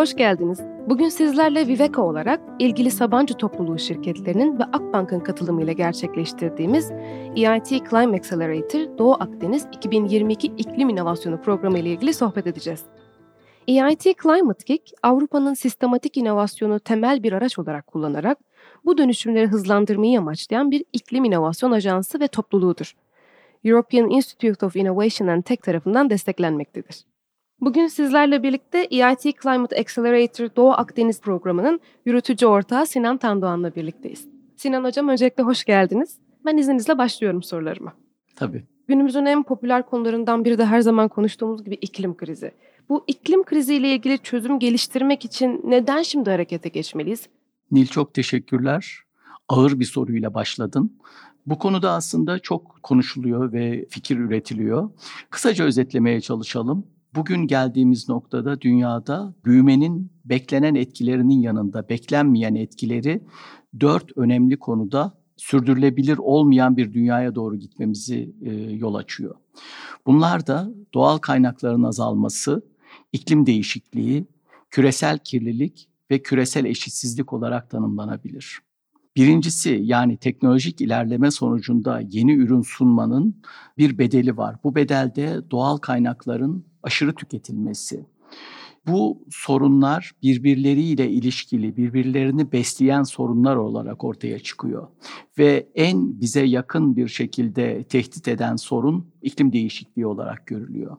Hoş geldiniz. Bugün sizlerle Viveka olarak ilgili Sabancı topluluğu şirketlerinin ve Akbank'ın katılımıyla gerçekleştirdiğimiz EIT Climate Accelerator Doğu Akdeniz 2022 İklim İnovasyonu Programı ile ilgili sohbet edeceğiz. EIT Climate Kick, Avrupa'nın sistematik inovasyonu temel bir araç olarak kullanarak bu dönüşümleri hızlandırmayı amaçlayan bir iklim inovasyon ajansı ve topluluğudur. European Institute of Innovation and Tech tarafından desteklenmektedir. Bugün sizlerle birlikte EIT Climate Accelerator Doğu Akdeniz programının yürütücü ortağı Sinan Tandoğan'la birlikteyiz. Sinan Hocam öncelikle hoş geldiniz. Ben izninizle başlıyorum sorularıma. Tabii. Günümüzün en popüler konularından biri de her zaman konuştuğumuz gibi iklim krizi. Bu iklim kriziyle ilgili çözüm geliştirmek için neden şimdi harekete geçmeliyiz? Nil çok teşekkürler. Ağır bir soruyla başladın. Bu konuda aslında çok konuşuluyor ve fikir üretiliyor. Kısaca özetlemeye çalışalım. Bugün geldiğimiz noktada dünyada büyümenin beklenen etkilerinin yanında beklenmeyen etkileri dört önemli konuda sürdürülebilir olmayan bir dünyaya doğru gitmemizi e, yol açıyor. Bunlar da doğal kaynakların azalması, iklim değişikliği, küresel kirlilik ve küresel eşitsizlik olarak tanımlanabilir. Birincisi yani teknolojik ilerleme sonucunda yeni ürün sunmanın bir bedeli var. Bu bedelde doğal kaynakların aşırı tüketilmesi. Bu sorunlar birbirleriyle ilişkili, birbirlerini besleyen sorunlar olarak ortaya çıkıyor. Ve en bize yakın bir şekilde tehdit eden sorun iklim değişikliği olarak görülüyor.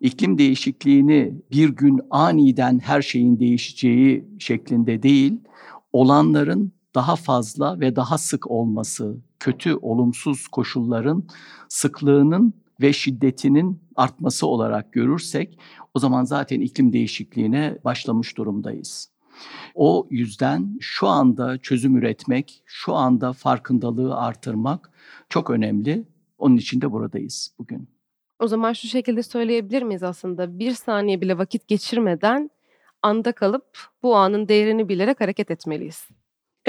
İklim değişikliğini bir gün aniden her şeyin değişeceği şeklinde değil, olanların daha fazla ve daha sık olması, kötü, olumsuz koşulların sıklığının ve şiddetinin artması olarak görürsek o zaman zaten iklim değişikliğine başlamış durumdayız. O yüzden şu anda çözüm üretmek, şu anda farkındalığı artırmak çok önemli. Onun için de buradayız bugün. O zaman şu şekilde söyleyebilir miyiz aslında? Bir saniye bile vakit geçirmeden anda kalıp bu anın değerini bilerek hareket etmeliyiz.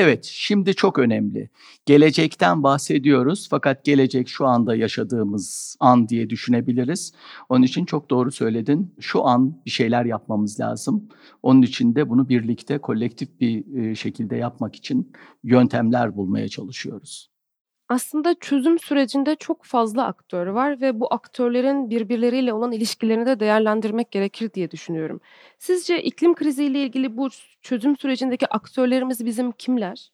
Evet, şimdi çok önemli. Gelecekten bahsediyoruz fakat gelecek şu anda yaşadığımız an diye düşünebiliriz. Onun için çok doğru söyledin. Şu an bir şeyler yapmamız lazım. Onun için de bunu birlikte, kolektif bir şekilde yapmak için yöntemler bulmaya çalışıyoruz. Aslında çözüm sürecinde çok fazla aktör var ve bu aktörlerin birbirleriyle olan ilişkilerini de değerlendirmek gerekir diye düşünüyorum. Sizce iklim kriziyle ilgili bu çözüm sürecindeki aktörlerimiz bizim kimler?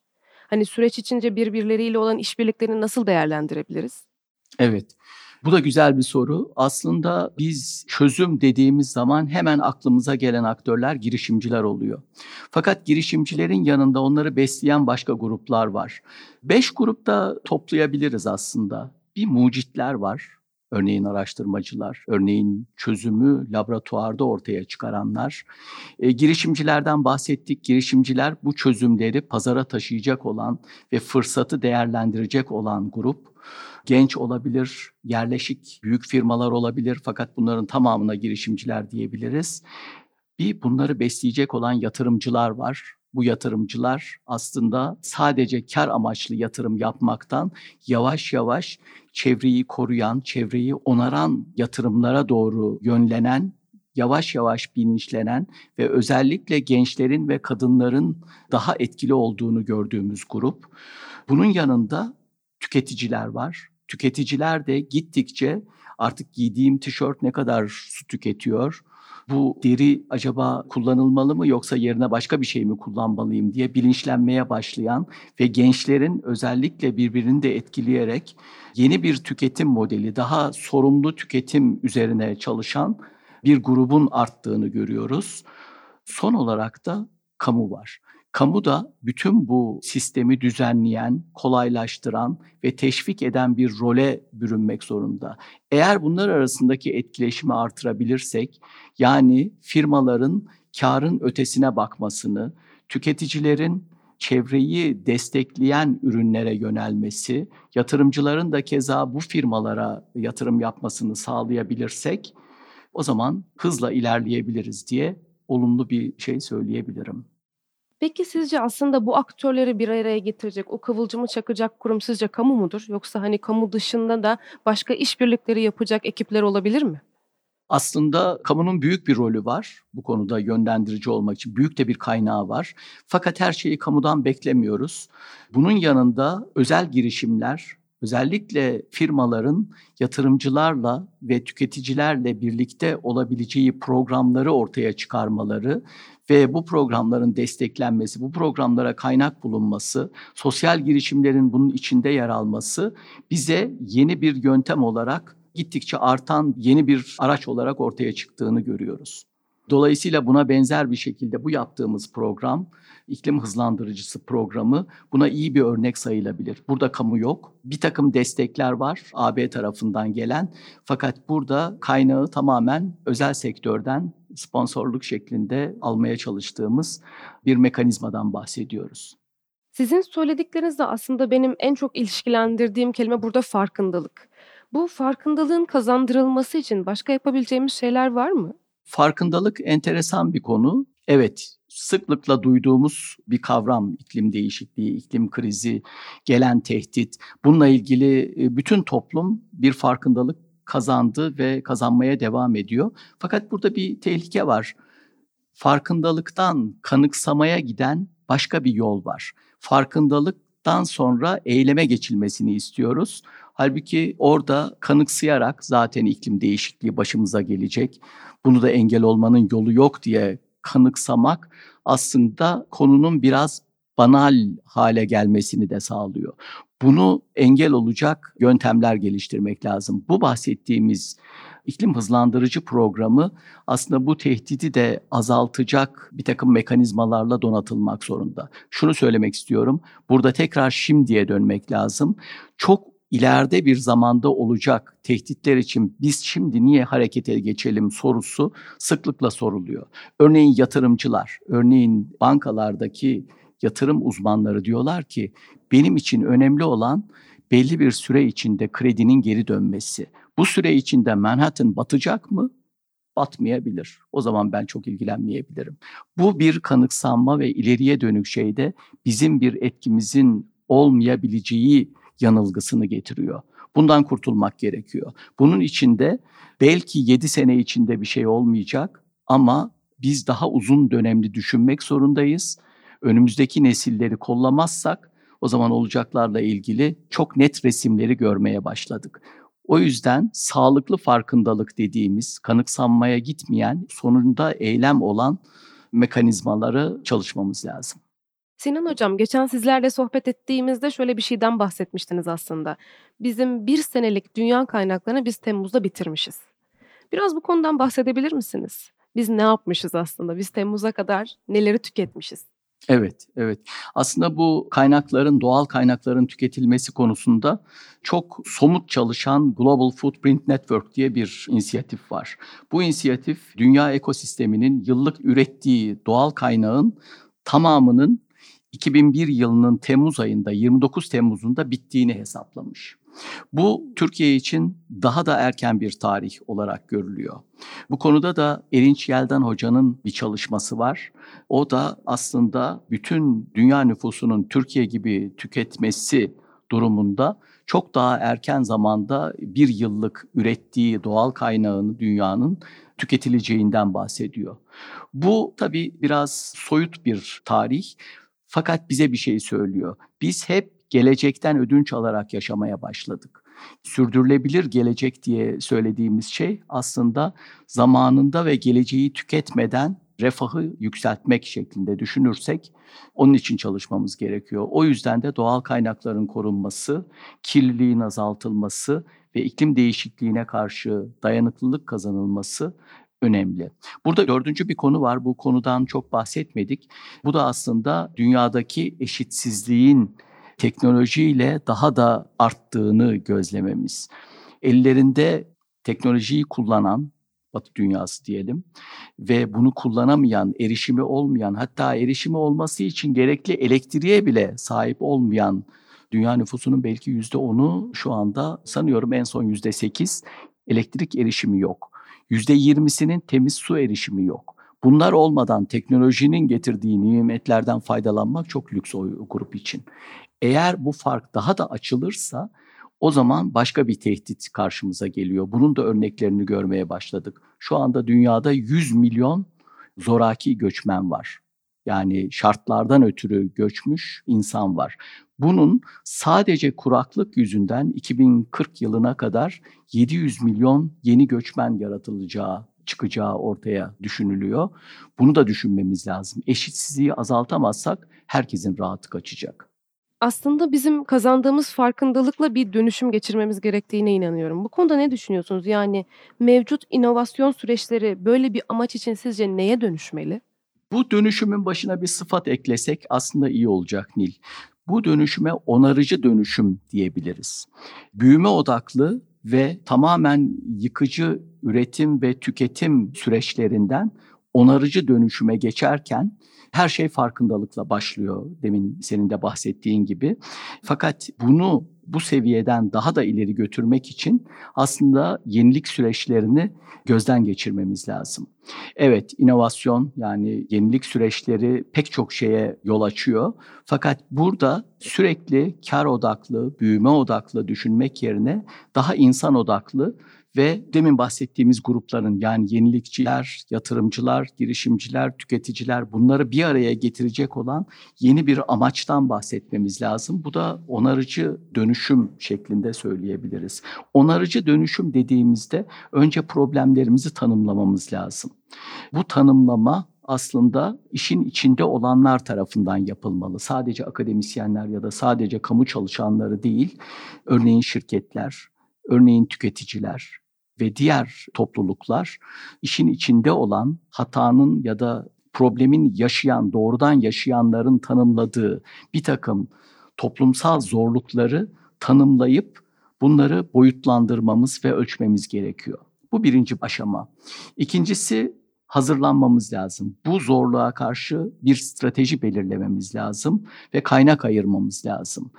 Hani süreç içince birbirleriyle olan işbirliklerini nasıl değerlendirebiliriz? Evet. Bu da güzel bir soru. Aslında biz çözüm dediğimiz zaman hemen aklımıza gelen aktörler girişimciler oluyor. Fakat girişimcilerin yanında onları besleyen başka gruplar var. Beş grupta toplayabiliriz aslında. Bir mucitler var. Örneğin araştırmacılar, örneğin çözümü laboratuvarda ortaya çıkaranlar. E, girişimcilerden bahsettik. Girişimciler bu çözümleri pazara taşıyacak olan ve fırsatı değerlendirecek olan grup genç olabilir, yerleşik büyük firmalar olabilir fakat bunların tamamına girişimciler diyebiliriz. Bir bunları besleyecek olan yatırımcılar var. Bu yatırımcılar aslında sadece kar amaçlı yatırım yapmaktan yavaş yavaş çevreyi koruyan, çevreyi onaran yatırımlara doğru yönlenen yavaş yavaş bilinçlenen ve özellikle gençlerin ve kadınların daha etkili olduğunu gördüğümüz grup. Bunun yanında tüketiciler var. Tüketiciler de gittikçe artık giydiğim tişört ne kadar su tüketiyor? Bu deri acaba kullanılmalı mı yoksa yerine başka bir şey mi kullanmalıyım diye bilinçlenmeye başlayan ve gençlerin özellikle birbirini de etkileyerek yeni bir tüketim modeli, daha sorumlu tüketim üzerine çalışan bir grubun arttığını görüyoruz. Son olarak da kamu var. Kamu da bütün bu sistemi düzenleyen, kolaylaştıran ve teşvik eden bir role bürünmek zorunda. Eğer bunlar arasındaki etkileşimi artırabilirsek, yani firmaların karın ötesine bakmasını, tüketicilerin çevreyi destekleyen ürünlere yönelmesi, yatırımcıların da keza bu firmalara yatırım yapmasını sağlayabilirsek o zaman hızla ilerleyebiliriz diye olumlu bir şey söyleyebilirim. Peki sizce aslında bu aktörleri bir araya getirecek, o kıvılcımı çakacak kurum sizce kamu mudur? Yoksa hani kamu dışında da başka işbirlikleri yapacak ekipler olabilir mi? Aslında kamunun büyük bir rolü var bu konuda yönlendirici olmak için. Büyük de bir kaynağı var. Fakat her şeyi kamudan beklemiyoruz. Bunun yanında özel girişimler, özellikle firmaların yatırımcılarla ve tüketicilerle birlikte olabileceği programları ortaya çıkarmaları ve bu programların desteklenmesi, bu programlara kaynak bulunması, sosyal girişimlerin bunun içinde yer alması bize yeni bir yöntem olarak gittikçe artan yeni bir araç olarak ortaya çıktığını görüyoruz. Dolayısıyla buna benzer bir şekilde bu yaptığımız program iklim hızlandırıcısı programı buna iyi bir örnek sayılabilir. Burada kamu yok. Bir takım destekler var AB tarafından gelen. Fakat burada kaynağı tamamen özel sektörden sponsorluk şeklinde almaya çalıştığımız bir mekanizmadan bahsediyoruz. Sizin söylediklerinizde aslında benim en çok ilişkilendirdiğim kelime burada farkındalık. Bu farkındalığın kazandırılması için başka yapabileceğimiz şeyler var mı? Farkındalık enteresan bir konu. Evet, sıklıkla duyduğumuz bir kavram iklim değişikliği, iklim krizi, gelen tehdit. Bununla ilgili e, bütün toplum bir farkındalık kazandı ve kazanmaya devam ediyor. Fakat burada bir tehlike var. Farkındalıktan kanıksamaya giden başka bir yol var. Farkındalıktan sonra eyleme geçilmesini istiyoruz. Halbuki orada kanıksayarak zaten iklim değişikliği başımıza gelecek. Bunu da engel olmanın yolu yok diye kanıksamak aslında konunun biraz banal hale gelmesini de sağlıyor. Bunu engel olacak yöntemler geliştirmek lazım. Bu bahsettiğimiz iklim hızlandırıcı programı aslında bu tehdidi de azaltacak bir takım mekanizmalarla donatılmak zorunda. Şunu söylemek istiyorum. Burada tekrar şimdiye dönmek lazım. Çok ileride bir zamanda olacak tehditler için biz şimdi niye harekete geçelim sorusu sıklıkla soruluyor. Örneğin yatırımcılar, örneğin bankalardaki yatırım uzmanları diyorlar ki benim için önemli olan belli bir süre içinde kredinin geri dönmesi. Bu süre içinde Manhattan batacak mı? Batmayabilir. O zaman ben çok ilgilenmeyebilirim. Bu bir kanıksanma ve ileriye dönük şeyde bizim bir etkimizin olmayabileceği yanılgısını getiriyor. Bundan kurtulmak gerekiyor. Bunun içinde belki 7 sene içinde bir şey olmayacak ama biz daha uzun dönemli düşünmek zorundayız. Önümüzdeki nesilleri kollamazsak o zaman olacaklarla ilgili çok net resimleri görmeye başladık. O yüzden sağlıklı farkındalık dediğimiz kanıksanmaya gitmeyen sonunda eylem olan mekanizmaları çalışmamız lazım. Sinan Hocam geçen sizlerle sohbet ettiğimizde şöyle bir şeyden bahsetmiştiniz aslında. Bizim bir senelik dünya kaynaklarını biz Temmuz'da bitirmişiz. Biraz bu konudan bahsedebilir misiniz? Biz ne yapmışız aslında? Biz Temmuz'a kadar neleri tüketmişiz? Evet, evet. Aslında bu kaynakların, doğal kaynakların tüketilmesi konusunda çok somut çalışan Global Footprint Network diye bir inisiyatif var. Bu inisiyatif dünya ekosisteminin yıllık ürettiği doğal kaynağın tamamının 2001 yılının Temmuz ayında 29 Temmuz'unda bittiğini hesaplamış. Bu Türkiye için daha da erken bir tarih olarak görülüyor. Bu konuda da Erinç Yelden Hoca'nın bir çalışması var. O da aslında bütün dünya nüfusunun Türkiye gibi tüketmesi durumunda çok daha erken zamanda bir yıllık ürettiği doğal kaynağını dünyanın tüketileceğinden bahsediyor. Bu tabii biraz soyut bir tarih fakat bize bir şey söylüyor. Biz hep gelecekten ödünç alarak yaşamaya başladık. Sürdürülebilir gelecek diye söylediğimiz şey aslında zamanında ve geleceği tüketmeden refahı yükseltmek şeklinde düşünürsek onun için çalışmamız gerekiyor. O yüzden de doğal kaynakların korunması, kirliliğin azaltılması ve iklim değişikliğine karşı dayanıklılık kazanılması önemli. Burada dördüncü bir konu var. Bu konudan çok bahsetmedik. Bu da aslında dünyadaki eşitsizliğin teknolojiyle daha da arttığını gözlememiz. Ellerinde teknolojiyi kullanan Batı dünyası diyelim ve bunu kullanamayan, erişimi olmayan, hatta erişimi olması için gerekli elektriğe bile sahip olmayan dünya nüfusunun belki yüzde onu şu anda sanıyorum en son yüzde sekiz elektrik erişimi yok. %20'sinin temiz su erişimi yok. Bunlar olmadan teknolojinin getirdiği nimetlerden faydalanmak çok lüks o grup için. Eğer bu fark daha da açılırsa o zaman başka bir tehdit karşımıza geliyor. Bunun da örneklerini görmeye başladık. Şu anda dünyada 100 milyon zoraki göçmen var. Yani şartlardan ötürü göçmüş insan var. Bunun sadece kuraklık yüzünden 2040 yılına kadar 700 milyon yeni göçmen yaratılacağı çıkacağı ortaya düşünülüyor. Bunu da düşünmemiz lazım. Eşitsizliği azaltamazsak herkesin rahatı kaçacak. Aslında bizim kazandığımız farkındalıkla bir dönüşüm geçirmemiz gerektiğine inanıyorum. Bu konuda ne düşünüyorsunuz? Yani mevcut inovasyon süreçleri böyle bir amaç için sizce neye dönüşmeli? Bu dönüşümün başına bir sıfat eklesek aslında iyi olacak Nil. Bu dönüşüme onarıcı dönüşüm diyebiliriz. Büyüme odaklı ve tamamen yıkıcı üretim ve tüketim süreçlerinden onarıcı dönüşüme geçerken her şey farkındalıkla başlıyor demin senin de bahsettiğin gibi. Fakat bunu bu seviyeden daha da ileri götürmek için aslında yenilik süreçlerini gözden geçirmemiz lazım. Evet, inovasyon yani yenilik süreçleri pek çok şeye yol açıyor. Fakat burada sürekli kar odaklı, büyüme odaklı düşünmek yerine daha insan odaklı ve demin bahsettiğimiz grupların yani yenilikçiler, yatırımcılar, girişimciler, tüketiciler bunları bir araya getirecek olan yeni bir amaçtan bahsetmemiz lazım. Bu da onarıcı dönüşüm şeklinde söyleyebiliriz. Onarıcı dönüşüm dediğimizde önce problemlerimizi tanımlamamız lazım. Bu tanımlama aslında işin içinde olanlar tarafından yapılmalı. Sadece akademisyenler ya da sadece kamu çalışanları değil, örneğin şirketler, örneğin tüketiciler, ve diğer topluluklar işin içinde olan hatanın ya da problemin yaşayan, doğrudan yaşayanların tanımladığı bir takım toplumsal zorlukları tanımlayıp bunları boyutlandırmamız ve ölçmemiz gerekiyor. Bu birinci aşama. İkincisi hazırlanmamız lazım. Bu zorluğa karşı bir strateji belirlememiz lazım ve kaynak ayırmamız lazım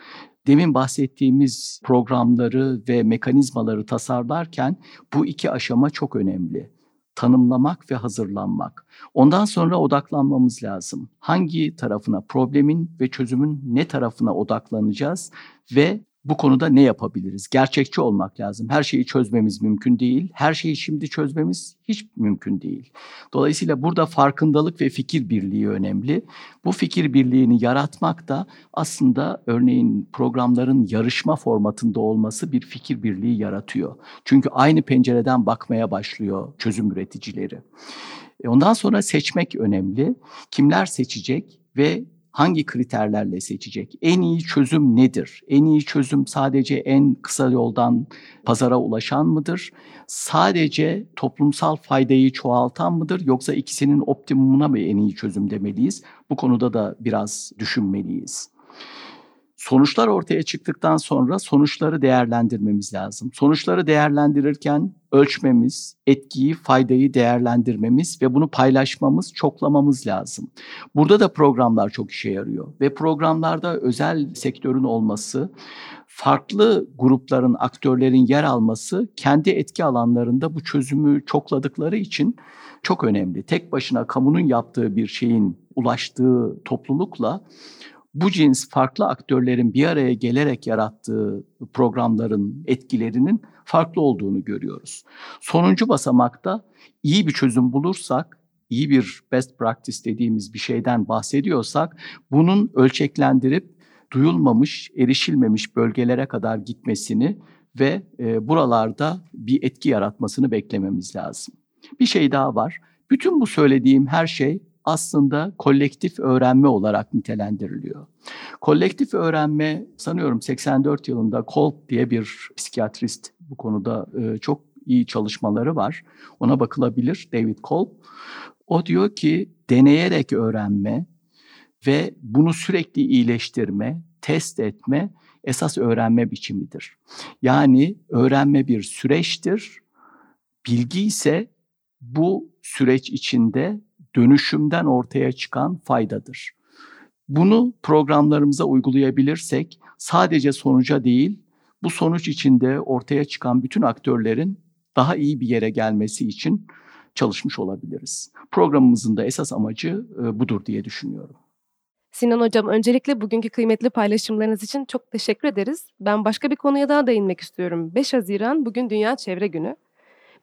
demin bahsettiğimiz programları ve mekanizmaları tasarlarken bu iki aşama çok önemli. Tanımlamak ve hazırlanmak. Ondan sonra odaklanmamız lazım. Hangi tarafına, problemin ve çözümün ne tarafına odaklanacağız ve bu konuda ne yapabiliriz? Gerçekçi olmak lazım. Her şeyi çözmemiz mümkün değil. Her şeyi şimdi çözmemiz hiç mümkün değil. Dolayısıyla burada farkındalık ve fikir birliği önemli. Bu fikir birliğini yaratmak da aslında örneğin programların yarışma formatında olması bir fikir birliği yaratıyor. Çünkü aynı pencereden bakmaya başlıyor çözüm üreticileri. E, ondan sonra seçmek önemli. Kimler seçecek ve hangi kriterlerle seçecek? En iyi çözüm nedir? En iyi çözüm sadece en kısa yoldan pazara ulaşan mıdır? Sadece toplumsal faydayı çoğaltan mıdır yoksa ikisinin optimumuna mı en iyi çözüm demeliyiz? Bu konuda da biraz düşünmeliyiz. Sonuçlar ortaya çıktıktan sonra sonuçları değerlendirmemiz lazım. Sonuçları değerlendirirken ölçmemiz, etkiyi, faydayı değerlendirmemiz ve bunu paylaşmamız, çoklamamız lazım. Burada da programlar çok işe yarıyor ve programlarda özel sektörün olması, farklı grupların, aktörlerin yer alması kendi etki alanlarında bu çözümü çokladıkları için çok önemli. Tek başına kamunun yaptığı bir şeyin ulaştığı toplulukla bu cins farklı aktörlerin bir araya gelerek yarattığı programların etkilerinin farklı olduğunu görüyoruz. Sonuncu basamakta iyi bir çözüm bulursak, iyi bir best practice dediğimiz bir şeyden bahsediyorsak bunun ölçeklendirip duyulmamış, erişilmemiş bölgelere kadar gitmesini ve e, buralarda bir etki yaratmasını beklememiz lazım. Bir şey daha var. Bütün bu söylediğim her şey aslında kolektif öğrenme olarak nitelendiriliyor. Kolektif öğrenme sanıyorum 84 yılında Kolb diye bir psikiyatrist bu konuda e, çok iyi çalışmaları var. Ona bakılabilir David Kolb. O diyor ki deneyerek öğrenme ve bunu sürekli iyileştirme, test etme esas öğrenme biçimidir. Yani öğrenme bir süreçtir. Bilgi ise bu süreç içinde dönüşümden ortaya çıkan faydadır. Bunu programlarımıza uygulayabilirsek sadece sonuca değil, bu sonuç içinde ortaya çıkan bütün aktörlerin daha iyi bir yere gelmesi için çalışmış olabiliriz. Programımızın da esas amacı e, budur diye düşünüyorum. Sinan Hocam öncelikle bugünkü kıymetli paylaşımlarınız için çok teşekkür ederiz. Ben başka bir konuya daha değinmek istiyorum. 5 Haziran bugün Dünya Çevre Günü.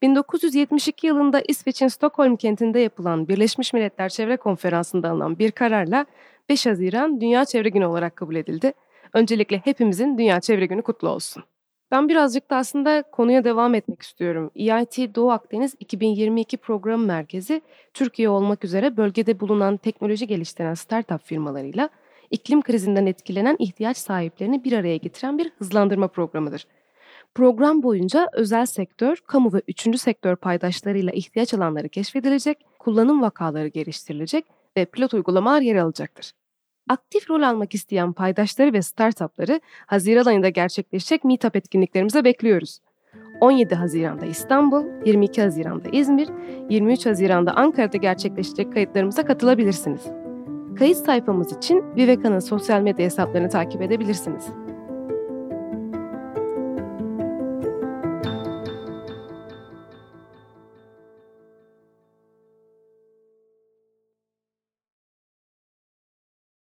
1972 yılında İsveç'in Stockholm kentinde yapılan Birleşmiş Milletler Çevre Konferansı'nda alınan bir kararla 5 Haziran Dünya Çevre Günü olarak kabul edildi. Öncelikle hepimizin Dünya Çevre Günü kutlu olsun. Ben birazcık da aslında konuya devam etmek istiyorum. EIT Doğu Akdeniz 2022 Program Merkezi, Türkiye olmak üzere bölgede bulunan teknoloji geliştiren startup firmalarıyla iklim krizinden etkilenen ihtiyaç sahiplerini bir araya getiren bir hızlandırma programıdır. Program boyunca özel sektör, kamu ve üçüncü sektör paydaşlarıyla ihtiyaç alanları keşfedilecek, kullanım vakaları geliştirilecek ve pilot uygulamalar yer alacaktır. Aktif rol almak isteyen paydaşları ve startupları Haziran ayında gerçekleşecek Meetup etkinliklerimize bekliyoruz. 17 Haziran'da İstanbul, 22 Haziran'da İzmir, 23 Haziran'da Ankara'da gerçekleşecek kayıtlarımıza katılabilirsiniz. Kayıt sayfamız için Viveka'nın sosyal medya hesaplarını takip edebilirsiniz.